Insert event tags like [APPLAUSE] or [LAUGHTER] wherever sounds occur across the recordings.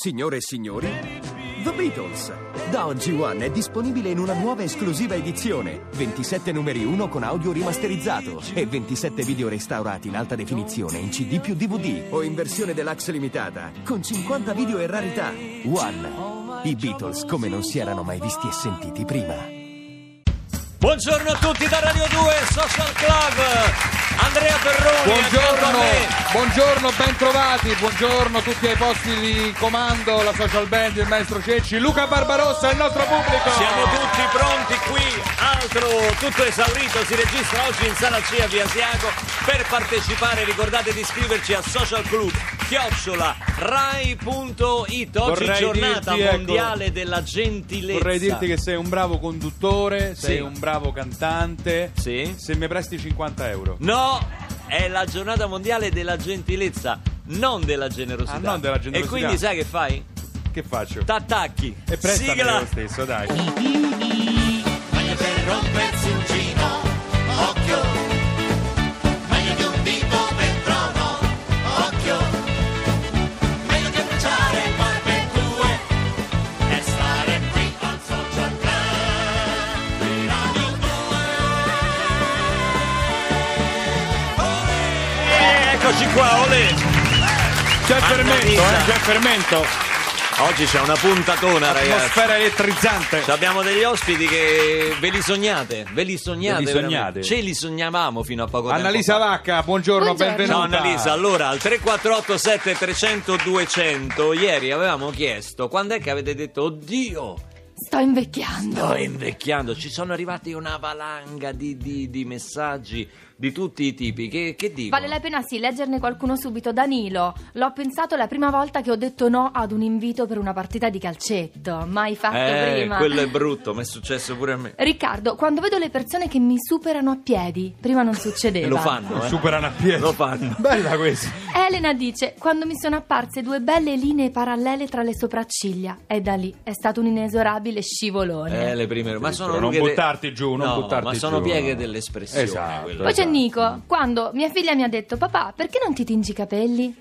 Signore e signori, The Beatles. Da oggi One è disponibile in una nuova esclusiva edizione. 27 numeri 1 con audio rimasterizzato e 27 video restaurati in alta definizione in CD più DVD o in versione deluxe limitata con 50 video e rarità. One. I Beatles come non si erano mai visti e sentiti prima. Buongiorno a tutti da Radio 2 Social Club. Andrea a Buongiorno, buongiorno, ben trovati, buongiorno a tutti ai posti di comando, la social band, il maestro Cecci, Luca Barbarossa, il nostro pubblico. Siamo tutti pronti qui, altro tutto esaurito, si registra oggi in sala C a Via Asiago. Per partecipare ricordate di iscriverci a Social Club chiocciola rai.it. Oggi Vorrei giornata dirti, ecco, mondiale della gentilezza. Vorrei dirti che sei un bravo conduttore, sei Sì. un bravo cantante. Sì. Se mi presti 50 euro. No, è la giornata mondiale della gentilezza, non della generosità. Ah, non della generosità. E quindi sai che fai? Che faccio? T'attacchi. e prestami Sigla. lo stesso, dai. Eccoci qua, olè. C'è fermento, Annalisa. eh, c'è fermento. Oggi c'è una puntatona, ragazzi. Atmosfera elettrizzante. Ci Abbiamo degli ospiti che ve li sognate, ve li sognate, Ve li sognate. Ce li sognavamo fino a poco Annalisa tempo fa. Vacca, buongiorno, Buongiorno. benvenuta. Ciao Annalisa, allora al 348 7300 200 ieri avevamo chiesto quando è che avete detto oddio Sto invecchiando. sto invecchiando, ci sono arrivati una valanga di, di- di messaggi di tutti i tipi, che, che dicono? Vale la pena sì leggerne qualcuno subito. Danilo, l'ho pensato la prima volta che ho detto no ad un invito per una partita di calcetto. Mai fatto Eh, prima. quello è brutto, mi è successo pure a me. Riccardo, quando vedo le persone che mi superano a piedi, prima non E succedeva. lo fanno, eh? Superano a piedi. Lo fanno. Bella questa. Elena dice, quando mi sono apparse due belle linee parallele tra le sopracciglia. E da lì è stato un inesorabile scivolone. Eh, le prime, ma sono non buttarti giù, non No, buttarti ma sono giù. pieghe dell'espressione. Esatto. Poi c'è. Nico, quando mia figlia mi ha detto, papà, perché non ti tingi i capelli?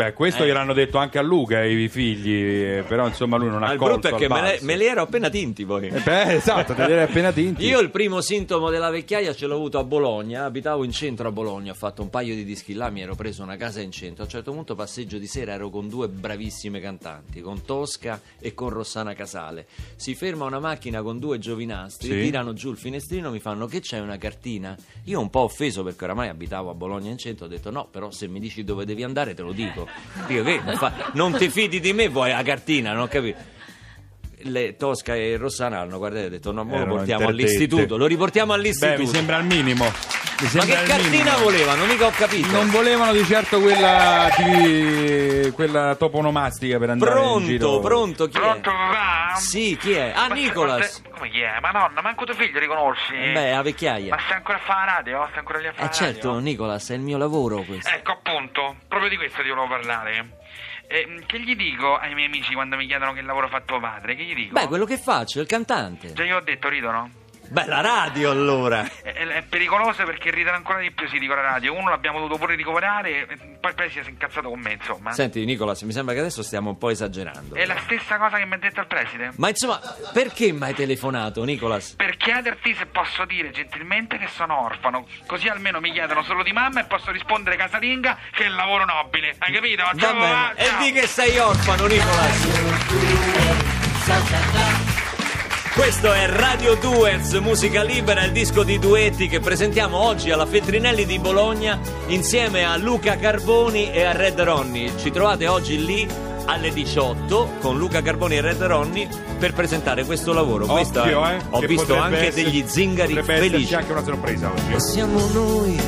Beh, questo Eh. gliel'hanno detto anche a Luca, ai figli, eh, però insomma lui non ha Ma il colto brutto è che me, balzo. me li ero appena tinti poi. Eh, beh, esatto, te li eri appena tinti. Io il primo sintomo della vecchiaia ce l'ho avuto a Bologna, abitavo in centro a Bologna, ho fatto un paio di dischi là, mi ero preso una casa in centro, a un certo punto passeggio di sera ero con due bravissime cantanti, con Tosca e con Rossana Casale. Si ferma una macchina con due giovinastri, Sì. tirano giù il finestrino, mi fanno che c'è una cartina? Io un po' offeso perché oramai abitavo a Bologna in centro, ho detto no, però se mi dici dove devi andare te lo dico. Dico che non ti fidi di me, vuoi la cartina, non ho capito. Le Tosca e Rossana hanno guardato e detto no, mo lo Erano portiamo interdette. all'istituto, lo riportiamo all'istituto. Beh, mi sembra al minimo. Mi Ma sembra che al cartina minimo. volevano? Mica ho capito. Non volevano di certo quella di quella toponomastica per andare in Pronto, giro. pronto, chi Pronto è? papà? Sì, chi è? Ah, Ma Nicolas. ma sei- Come chi è? Madonna, manco tuo figlio riconosci? Beh, a vecchiaia. Ma stai ancora a fare la radio? Stai ancora lì a fare Eh la certo, radio? Nicolas, è il mio lavoro questo. Ecco appunto, proprio di questo ti volevo parlare. Eh, che gli dico ai miei amici quando mi chiedono che lavoro fa tuo padre? Che gli dico? Beh, quello che faccio, il cantante. Già io ho detto ridono. Beh, la radio allora. È, è- pericoloso perché ridono ancora di più si dico la radio. Uno l'abbiamo dovuto pure ricoverare, e poi poi si è incazzato con me, insomma. Senti, Nicolas, mi sembra che adesso stiamo un po' esagerando. È la stessa cosa che mi ha detto il preside. Ma insomma, perché mi hai telefonato, Nicolas? Per chiederti se posso dire gentilmente che sono orfano, così almeno mi chiedono solo di mamma e posso rispondere casalinga che è il lavoro nobile. Hai capito? Va Ciao, bene. va, E ciao. di che sei orfano, Nicolas? Questo è Radio Duets, musica libera, il disco di duetti che presentiamo oggi alla Feltrinelli di Bologna insieme a Luca Carboni e a Red Ronnie. Ci trovate oggi lì alle 18 con Luca Carboni e Red Ronnie per presentare questo lavoro. Questa- Occhio, eh. Ho visto anche essere- degli zingari felici. anche una sorpresa oggi. E siamo noi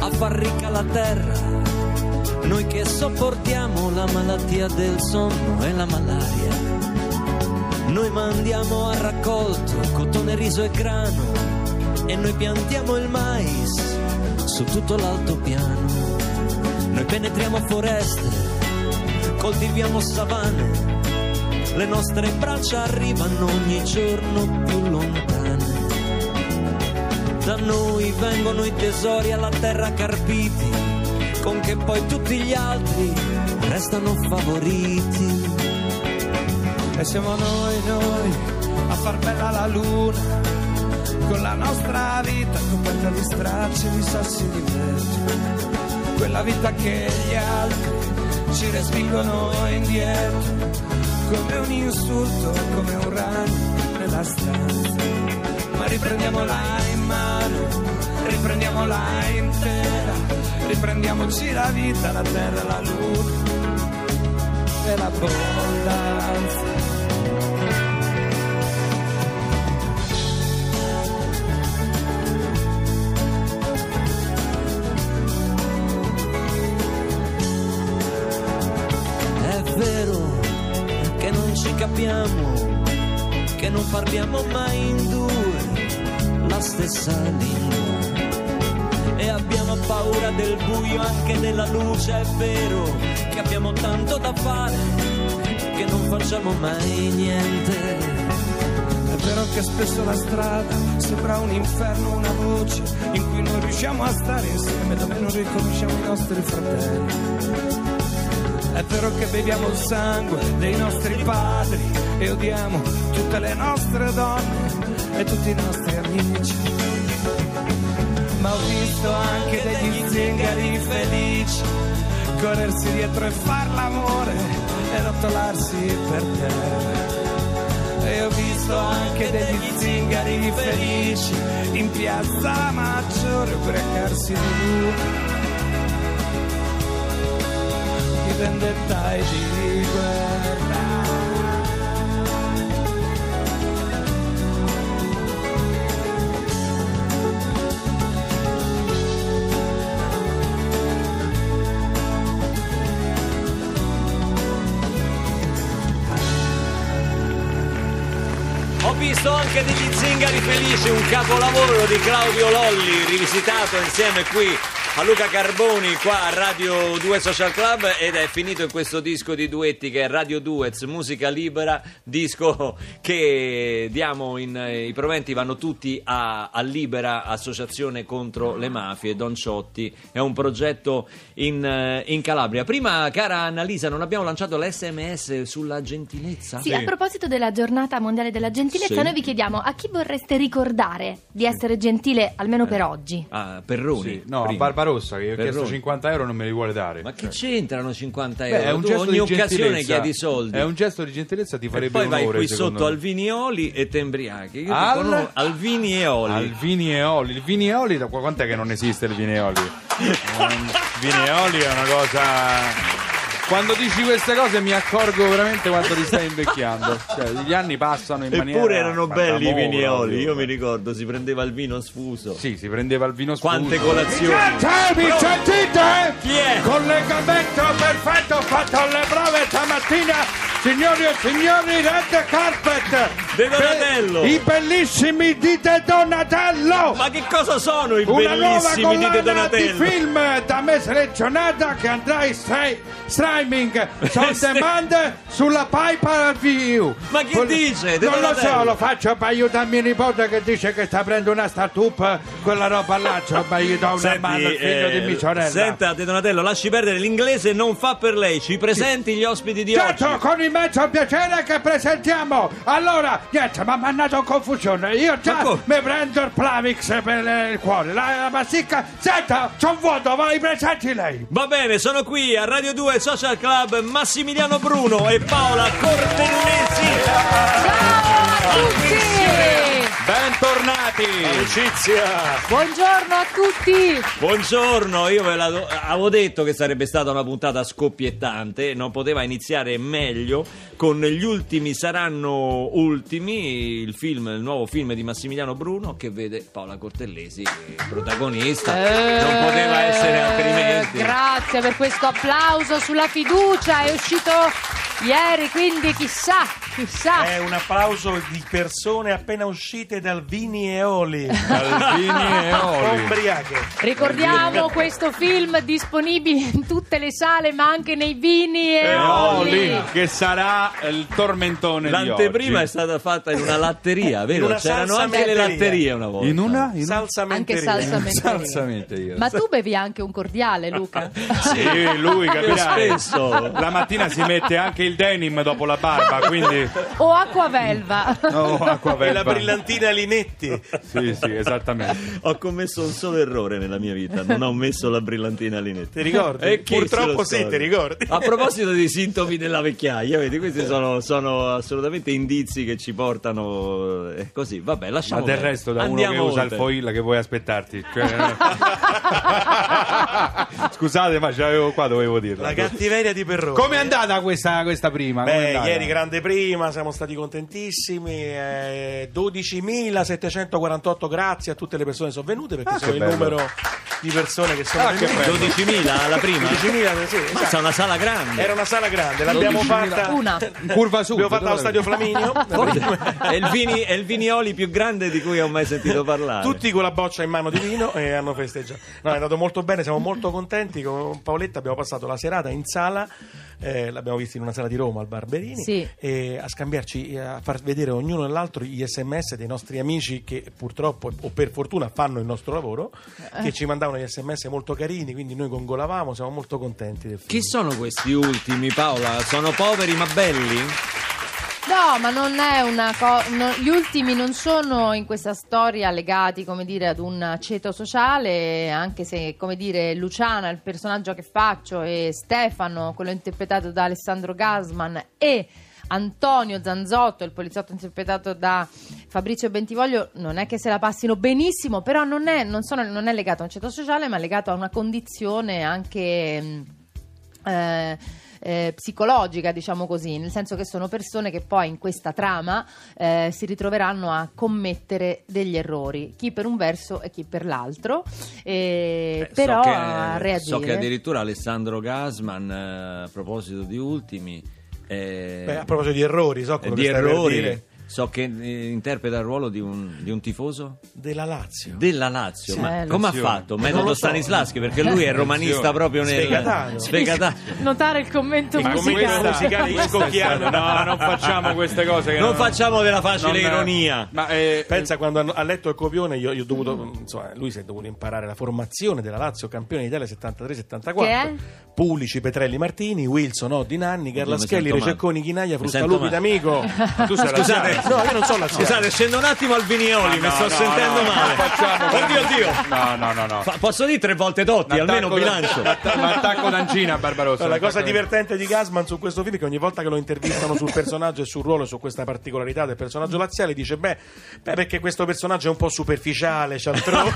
a far ricca la terra, noi che sopportiamo la malattia del sonno e la malaria. Noi mandiamo a raccolto cotone, riso e grano e noi piantiamo il mais su tutto l'altopiano. Noi penetriamo foreste, coltiviamo savane, le nostre braccia arrivano ogni giorno più lontane. Da noi vengono i tesori alla terra carpiti, con che poi tutti gli altri restano favoriti. E siamo noi, noi, a far bella la luna, con la nostra vita coperta di stracci di sassi di vento. Quella vita che gli altri ci respingono indietro, come un insulto, come un ragno nella stanza. Ma riprendiamola in mano, riprendiamola intera, riprendiamoci la vita, la terra, la luna e l'abbondanza. Parliamo mai in due la stessa lingua. E abbiamo paura del buio, anche della luce, è vero che abbiamo tanto da fare, che non facciamo mai niente. È vero che spesso la strada sembra un inferno, una voce in cui non riusciamo a stare insieme, dove non riconosciamo i nostri fratelli. È vero che beviamo il sangue dei nostri padri e odiamo tutte le nostre donne e tutti i nostri amici. Ma ho visto anche degli zingari felici corrersi dietro e far l'amore e rotolarsi per terra. E ho visto anche degli zingari felici in piazza Maggiore ubriacarsi di luna, vendetta e di guerra. Ho visto anche degli zingari felici, un capolavoro di Claudio Lolli, rivisitato insieme qui a Luca Carboni qua a Radio 2 Social Club ed è finito in questo disco di duetti che è Radio Duets, musica libera, disco che diamo in, i proventi vanno tutti a, a Libera, associazione contro le mafie, Don Ciotti, è un progetto in, eh, in Calabria. Prima cara Annalisa non abbiamo lanciato l'SMS sulla gentilezza? Sì, a proposito della giornata mondiale della gentilezza, Sì. noi vi chiediamo a chi vorreste ricordare di essere gentile almeno per oggi? Ah, Perroni. Sì, no, a prima. Barbarossa che io ho chiesto Perroni. 50 euro non me li vuole dare. Ma che Cioè, c'entrano 50 beh, euro? è un Tu gesto ogni di occasione chiedi soldi. È un gesto di gentilezza ti e farebbe poi vai onore, qui secondo sotto me. al Vinioli e te imbriachi. Io ti Al- conosco- Alvini e Oli. Al Vinieoli. Il Vinieoli, da qua- quant'è che non esiste il Vinieoli? [LAUGHS] Il Vinieoli è una cosa. Quando dici queste cose mi accorgo veramente quanto ti stai invecchiando. Cioè, gli anni passano in maniera. Eppure erano belli i proprio. Io mi ricordo, si prendeva il vino sfuso. Sì, si prendeva il vino sfuso. Quante colazioni. Mi sentite? Chi è? Collegamento perfetto, ho fatto le prove stamattina. Signori e signori, Red Carpet. De Donatello. Be- I bellissimi di De Donatello. Ma che cosa sono i Una nuova bellissimi di De collana di Donatello? film da me selezionata che andrà in stra- streaming [LAUGHS] on demand sulla Piper View. Ma che Quel- dice, De Non lo Donatello? so, lo faccio per aiutare mio nipote che dice che sta prendendo una startup, quella roba là, cioè, ma gli do una Senti, mano al figlio eh, di mia sorella. Senta, De Donatello, lasci perdere l'inglese, non fa per lei. Ci presenti gli ospiti di Certo, oggi. con immenso piacere che presentiamo. Allora, niente, mi ha mandato in confusione. Io già come? mi prendo il Plavix per eh, il cuore. La, la masticca. Senta, c'ho un vuoto, vai presenti lei. Va bene, sono qui a Radio 2 Social Club Massimiliano Bruno e Paola Cortellesi. Ciao a tutti! Bentornati! Amicizia! Buongiorno a tutti! Buongiorno, io ve la- avevo detto che sarebbe stata una puntata scoppiettante, non poteva iniziare meglio con Gli ultimi saranno ultimi, il film, il nuovo film di Massimiliano Bruno che vede Paola Cortellesi protagonista, non poteva essere altrimenti. Eh, Grazie per questo applauso sulla fiducia, è uscito ieri, quindi chissà, chissà. È un applauso di persone appena uscite dal Vini e Oli. Salvini e Oli. Ombriache. Ricordiamo questo film disponibile in tutte le sale, ma anche nei vini e E oli. Oli, che sarà il tormentone di L'anteprima è stata fatta in una latteria, vero? una C'erano salsa anche le latterie una volta. In una? In una... Salsa Anche menteria. salsa menteria. Salsamente io. Ma tu bevi anche un cordiale, Luca? Sì, lui, capirai. spesso. La mattina si mette anche il il denim dopo la barba, quindi... O acqua velva. Oh, acqua E la velva. brillantina Linetti. Sì, sì, esattamente. Ho commesso un solo errore nella mia vita, non ho messo la brillantina Linetti. Ti ricordi? E chi se Purtroppo sì, ti ricordi. A proposito dei sintomi della vecchiaia, vedi, questi sono, sono assolutamente indizi che ci portano eh, così. Vabbè, Ma lasciamo del perdere. resto, da Andiamo uno che usa il oltre. foil che vuoi aspettarti. Cioè, [LAUGHS] Scusate, ma c'avevo qua, dovevo dirlo. La cattiveria di Perrone. Com'è andata questa, questa prima? Com'è Beh, ieri grande prima, siamo stati contentissimi. eh, 12.748 grazie a tutte le persone che sono venute perché Ah, sono il bello. numero di persone che sono Ah, che venute. bello. 12.000 alla prima? 12.000, sì, esatto. Mazza, una sala grande. Era una sala grande, l'abbiamo 12.000. fatta. Una. [LAUGHS] Curva Sud. L'abbiamo fatta allo stadio Flaminio. [LAUGHS] È il, vini, è il vinioli più grande di cui ho mai sentito [LAUGHS] parlare. Tutti con la boccia in mano di vino e hanno festeggiato. No, è andato molto bene, siamo molto contenti. Con Paoletta abbiamo passato la serata in sala, eh, l'abbiamo vista in una sala di Roma al Barberini, Sì. e a scambiarci, e a far vedere ognuno all'altro gli sms dei nostri amici che purtroppo o per fortuna fanno il nostro lavoro, che ci mandavano gli sms molto carini, quindi noi gongolavamo, siamo molto contenti del film. Chi sono questi ultimi, Paola? Sono poveri ma belli? No, ma non è una cosa. gli ultimi non sono in questa storia legati, come dire, ad un ceto sociale, anche se, come dire, Luciana, il personaggio che faccio, e Stefano, quello interpretato da Alessandro Gasman, e Antonio Zanzotto, il poliziotto interpretato da Fabrizio Bentivoglio, non è che se la passino benissimo, però non è, non sono- non è legato a un ceto sociale, ma è legato a una condizione anche. mh, eh, eh, psicologica, diciamo così, nel senso che sono persone che poi in questa trama eh, si ritroveranno a commettere degli errori, chi per un verso e chi per l'altro, eh, Eh, però so che, a reagire. So che addirittura Alessandro Gasman, eh, a proposito di ultimi, eh, Beh, a proposito di errori, so eh, quello di che stai per errori, dire. So che eh, interpreta il ruolo di un, di un tifoso Della Lazio. della Lazio. Sì. Ma Eh, come ha fatto? non Metodo lo so. Stanislaschi, perché lui è romanista Attenzione. proprio nel Sfegatato. sfegatato. Notare il commento Il commento musicale. musicale di Questa è stata- No, non facciamo queste cose. Che Non facciamo della facile non- ironia. Ma eh, Pensa quando hanno- ha letto il copione, io, io ho dovuto, insomma, lui si è dovuto imparare la formazione della Lazio campione d'Italia 73-74. Che è? Pulici, Petrelli, Martini, Wilson, Oddi, Nanni, Carlaschelli, sento male. Rececconi, Ghinaglia, Mi sento Frustalupi, male. D'Amico. [LAUGHS] tu sei la Scusate, [LAUGHS] No, io non so la Scusate, scendo un attimo al Vinioli, mi No, sto no, sentendo no, male. oddio, oddio. No, no, no, no. Fa- posso dire tre volte Totti, almeno bilancio. l'atta- L'attacco d'angina, Barbarossa. No, la cosa divertente di Gasman su questo film è che ogni volta che lo intervistano sul personaggio e sul ruolo e su questa particolarità del personaggio laziale dice beh, beh, perché questo personaggio è un po' superficiale, cialtrone.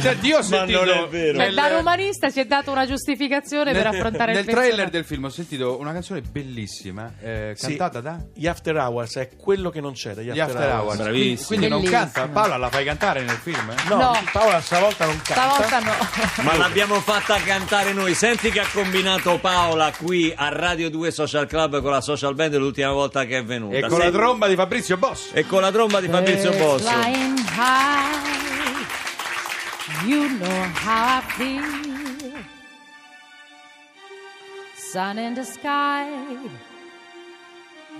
Senti, [LAUGHS] io ho Ma sentito non è vero. Cioè, nel- da romanista si è dato una giustificazione per affrontare nel il trailer personaggio. del film ho sentito una canzone bellissima eh, Sì. cantata da Gli After Hours è quello che non c'è dagli gli After Hours Bravissimo. quindi non Bellissimo. canta Paola la fai cantare nel film eh? No, No. Paola stavolta non canta. Stavolta no. [LAUGHS] Ma l'abbiamo fatta cantare noi. Senti che ha combinato Paola qui a Radio 2 Social Club con la social band l'ultima volta che è venuta. e con la Senti- tromba di Fabrizio Boss e con la tromba di Fabrizio Bosso. Flying high, you know how I feel. Sun in the sky,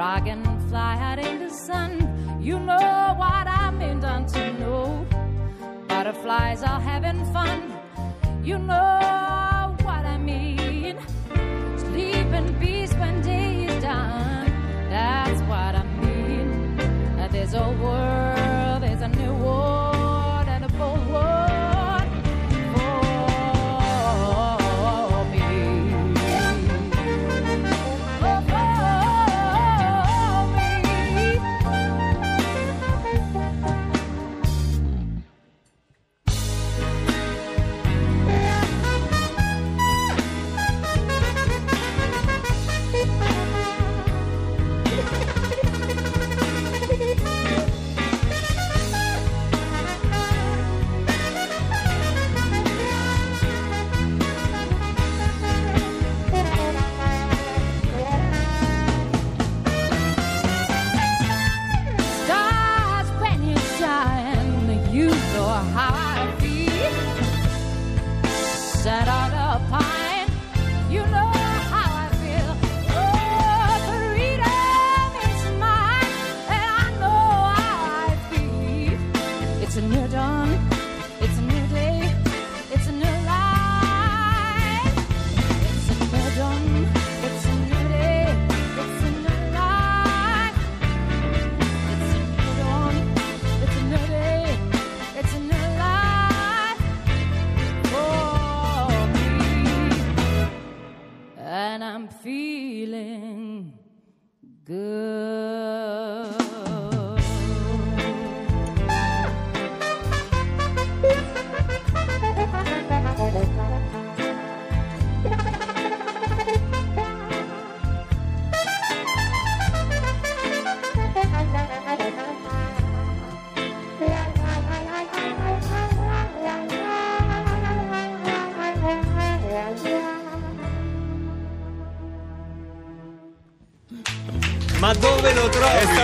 Dragonfly out in the sun, you know what I'm done to know. Butterflies are having fun, you know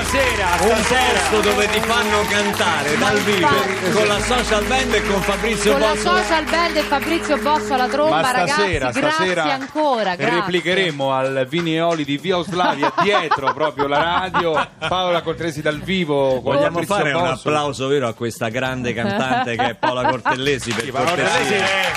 stasera, Un stasera. posto dove ti fanno cantare dal vivo infatti. con la social band e con Fabrizio Con la Bosso. social band e Fabrizio Bosso alla tromba, Ma stasera, ragazzi, grazie stasera ancora. Grazie. replicheremo al Vineoli di Via Oslavia [LAUGHS] dietro proprio la radio. Paola Cortesi dal vivo. con Vogliamo Fabrizio fare un Bosso. applauso vero a questa grande cantante che è Paola Cortellesi per Sì, Paola Cortellesi cortesia. è...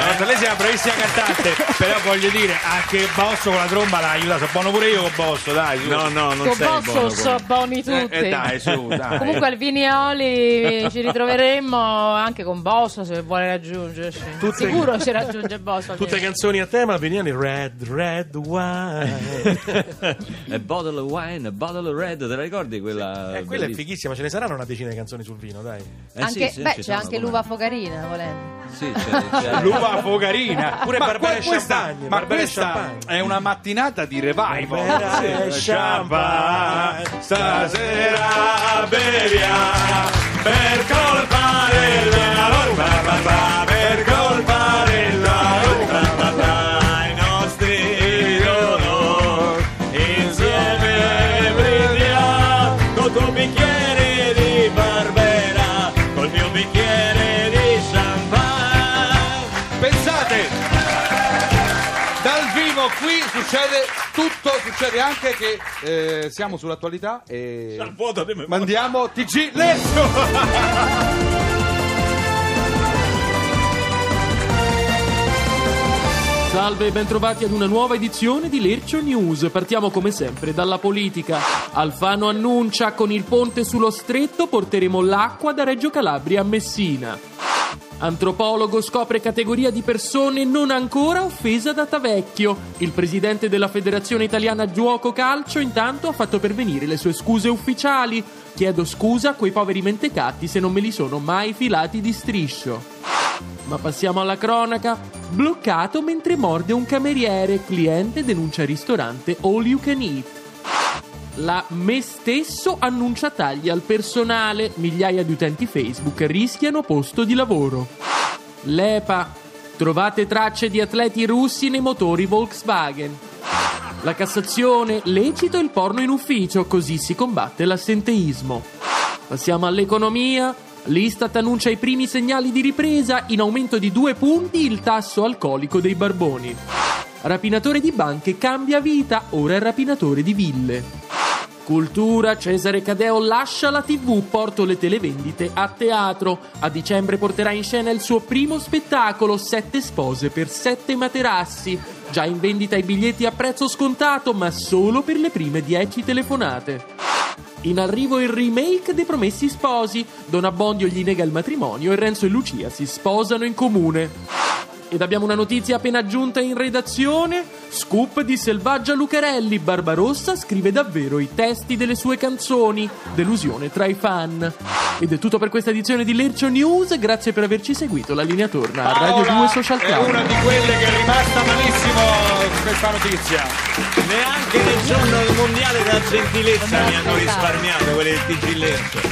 Allora, lei è una bravissima cantante, [LAUGHS] però voglio dire, anche Bosso con la tromba l'ha aiutato. Sono buono pure io con Bosso, dai. su. No, no, non Con sei Bosso buono. so buoni tutti. Eh, eh, dai, su, [LAUGHS] dai. Comunque al Vinioli ci ritroveremo anche con Bosso se vuole raggiungerci. Tutte- Sicuro ci raggiunge Bosso. Tutte Vinioli. canzoni a tema, Viniani Red, Red Wine. [LAUGHS] A bottle of wine, a bottle of red, te la ricordi quella? Eh, quella è fighissima, ce ne saranno una decina di canzoni sul vino, dai. Eh, Anche- sì, sì, beh, c'è anche l'uva focarina, volendo. Sì, c'è, c'è. L'uva focarina. Pure ma que- questa, Champagne, ma Barbera questa Champagne. è una mattinata di revival. Barbera Sì. Champagne, stasera beviamo per succede anche che eh, siamo sull'attualità e mandiamo TG Lecco. [LAUGHS] Salve e bentrovati ad una nuova edizione di Lercio News. Partiamo come sempre dalla politica. Alfano annuncia con il ponte sullo stretto porteremo l'acqua da Reggio Calabria a Messina. Antropologo scopre categoria di persone non ancora offesa da Tavecchio. Il presidente della Federazione Italiana Giuoco Calcio intanto ha fatto pervenire le sue scuse ufficiali. Chiedo scusa a quei poveri mentecatti se non me li sono mai filati di striscio. Ma passiamo alla cronaca. Bloccato mentre morde un cameriere. Cliente denuncia ristorante All You Can Eat. La Me Stesso annuncia tagli al personale. Migliaia di utenti Facebook rischiano posto di lavoro. L'EPA. Trovate tracce di atleti russi nei motori Volkswagen. La Cassazione. Lecito il porno in ufficio, così si combatte l'assenteismo. Passiamo all'economia. L'Istat annuncia i primi segnali di ripresa, in aumento di due punti il tasso alcolico dei barboni. Rapinatore di banche cambia vita, ora è rapinatore di ville. Cultura, Cesare Cadeo lascia la tv, porto le televendite a teatro. A dicembre porterà in scena il suo primo spettacolo, Sette spose per sette materassi. Già in vendita i biglietti a prezzo scontato, ma solo per le prime 10 telefonate. In arrivo il remake dei Promessi Sposi. Don Abbondio gli nega il matrimonio e Renzo e Lucia si sposano in comune. Ed abbiamo una notizia appena giunta in redazione. Scoop di Selvaggia Lucarelli. Barbarossa scrive davvero i testi delle sue canzoni. Delusione tra i fan. Ed è tutto per questa edizione di Lercio News. Grazie per averci seguito. La linea torna a Radio Paola 2 Social è Club. una di quelle che è rimasta malissimo questa notizia. neanche nel giorno mondiale della gentilezza mi hanno risparmiato quelle del TG Lecco